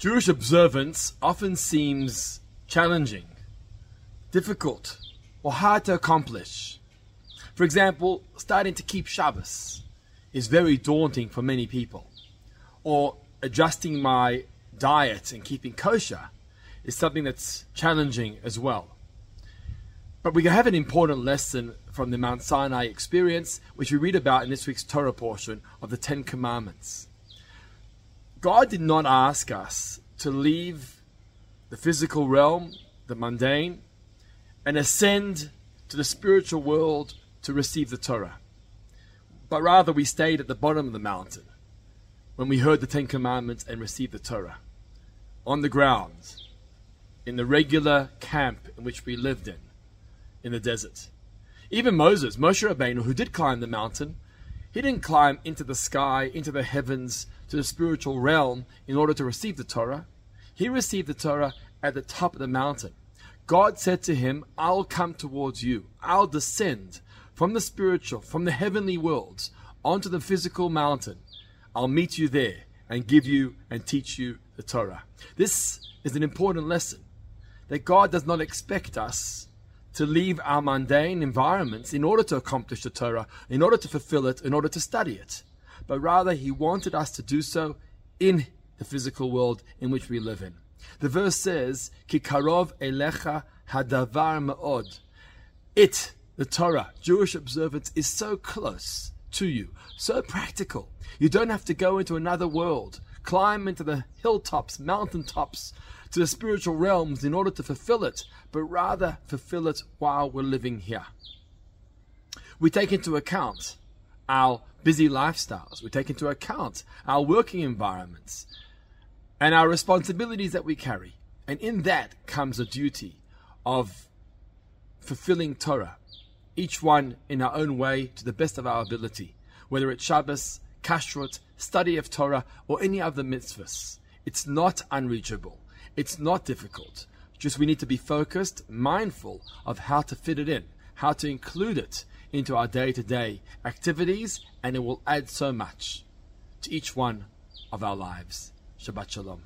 Jewish observance often seems challenging, difficult, or hard to accomplish. For example, starting to keep Shabbos is very daunting for many people. Or adjusting my diet and keeping kosher is something that's challenging as well. But we have an important lesson from the Mount Sinai experience, which we read about in this week's Torah portion of the Ten Commandments. God did not ask us to leave the physical realm, the mundane, and ascend to the spiritual world to receive the Torah. But rather, we stayed at the bottom of the mountain when we heard the Ten Commandments and received the Torah. On the ground, in the regular camp in which we lived in, in the desert. Even Moses, Moshe Rabbeinu, who did climb the mountain, he didn't climb into the sky, into the heavens, to the spiritual realm in order to receive the Torah. He received the Torah at the top of the mountain. God said to him, I'll come towards you. I'll descend from the spiritual, from the heavenly worlds, onto the physical mountain. I'll meet you there and give you and teach you the Torah. This is an important lesson that God does not expect us to leave our mundane environments in order to accomplish the Torah, in order to fulfill it, in order to study it but rather he wanted us to do so in the physical world in which we live in. The verse says, Ki karov elecha hadavar ma'od. It, the Torah, Jewish observance, is so close to you, so practical. You don't have to go into another world, climb into the hilltops, mountaintops, to the spiritual realms in order to fulfill it, but rather fulfill it while we're living here. We take into account our busy lifestyles. We take into account our working environments and our responsibilities that we carry. And in that comes a duty of fulfilling Torah, each one in our own way to the best of our ability, whether it's Shabbos, Kashrut, study of Torah, or any other mitzvahs. It's not unreachable. It's not difficult. Just we need to be focused, mindful of how to fit it in, how to include it into our day to day activities, and it will add so much to each one of our lives. Shabbat Shalom.